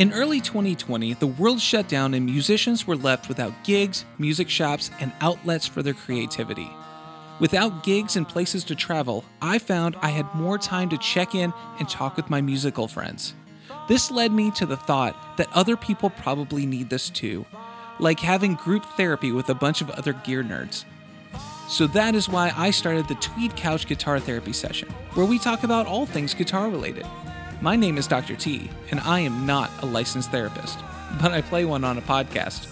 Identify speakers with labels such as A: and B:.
A: In early 2020, the world shut down and musicians were left without gigs, music shops, and outlets for their creativity. Without gigs and places to travel, I found I had more time to check in and talk with my musical friends. This led me to the thought that other people probably need this too, like having group therapy with a bunch of other gear nerds. So that is why I started the Tweed Couch Guitar Therapy session, where we talk about all things guitar related. My name is Dr. T, and I am not a licensed therapist, but I play one on a podcast.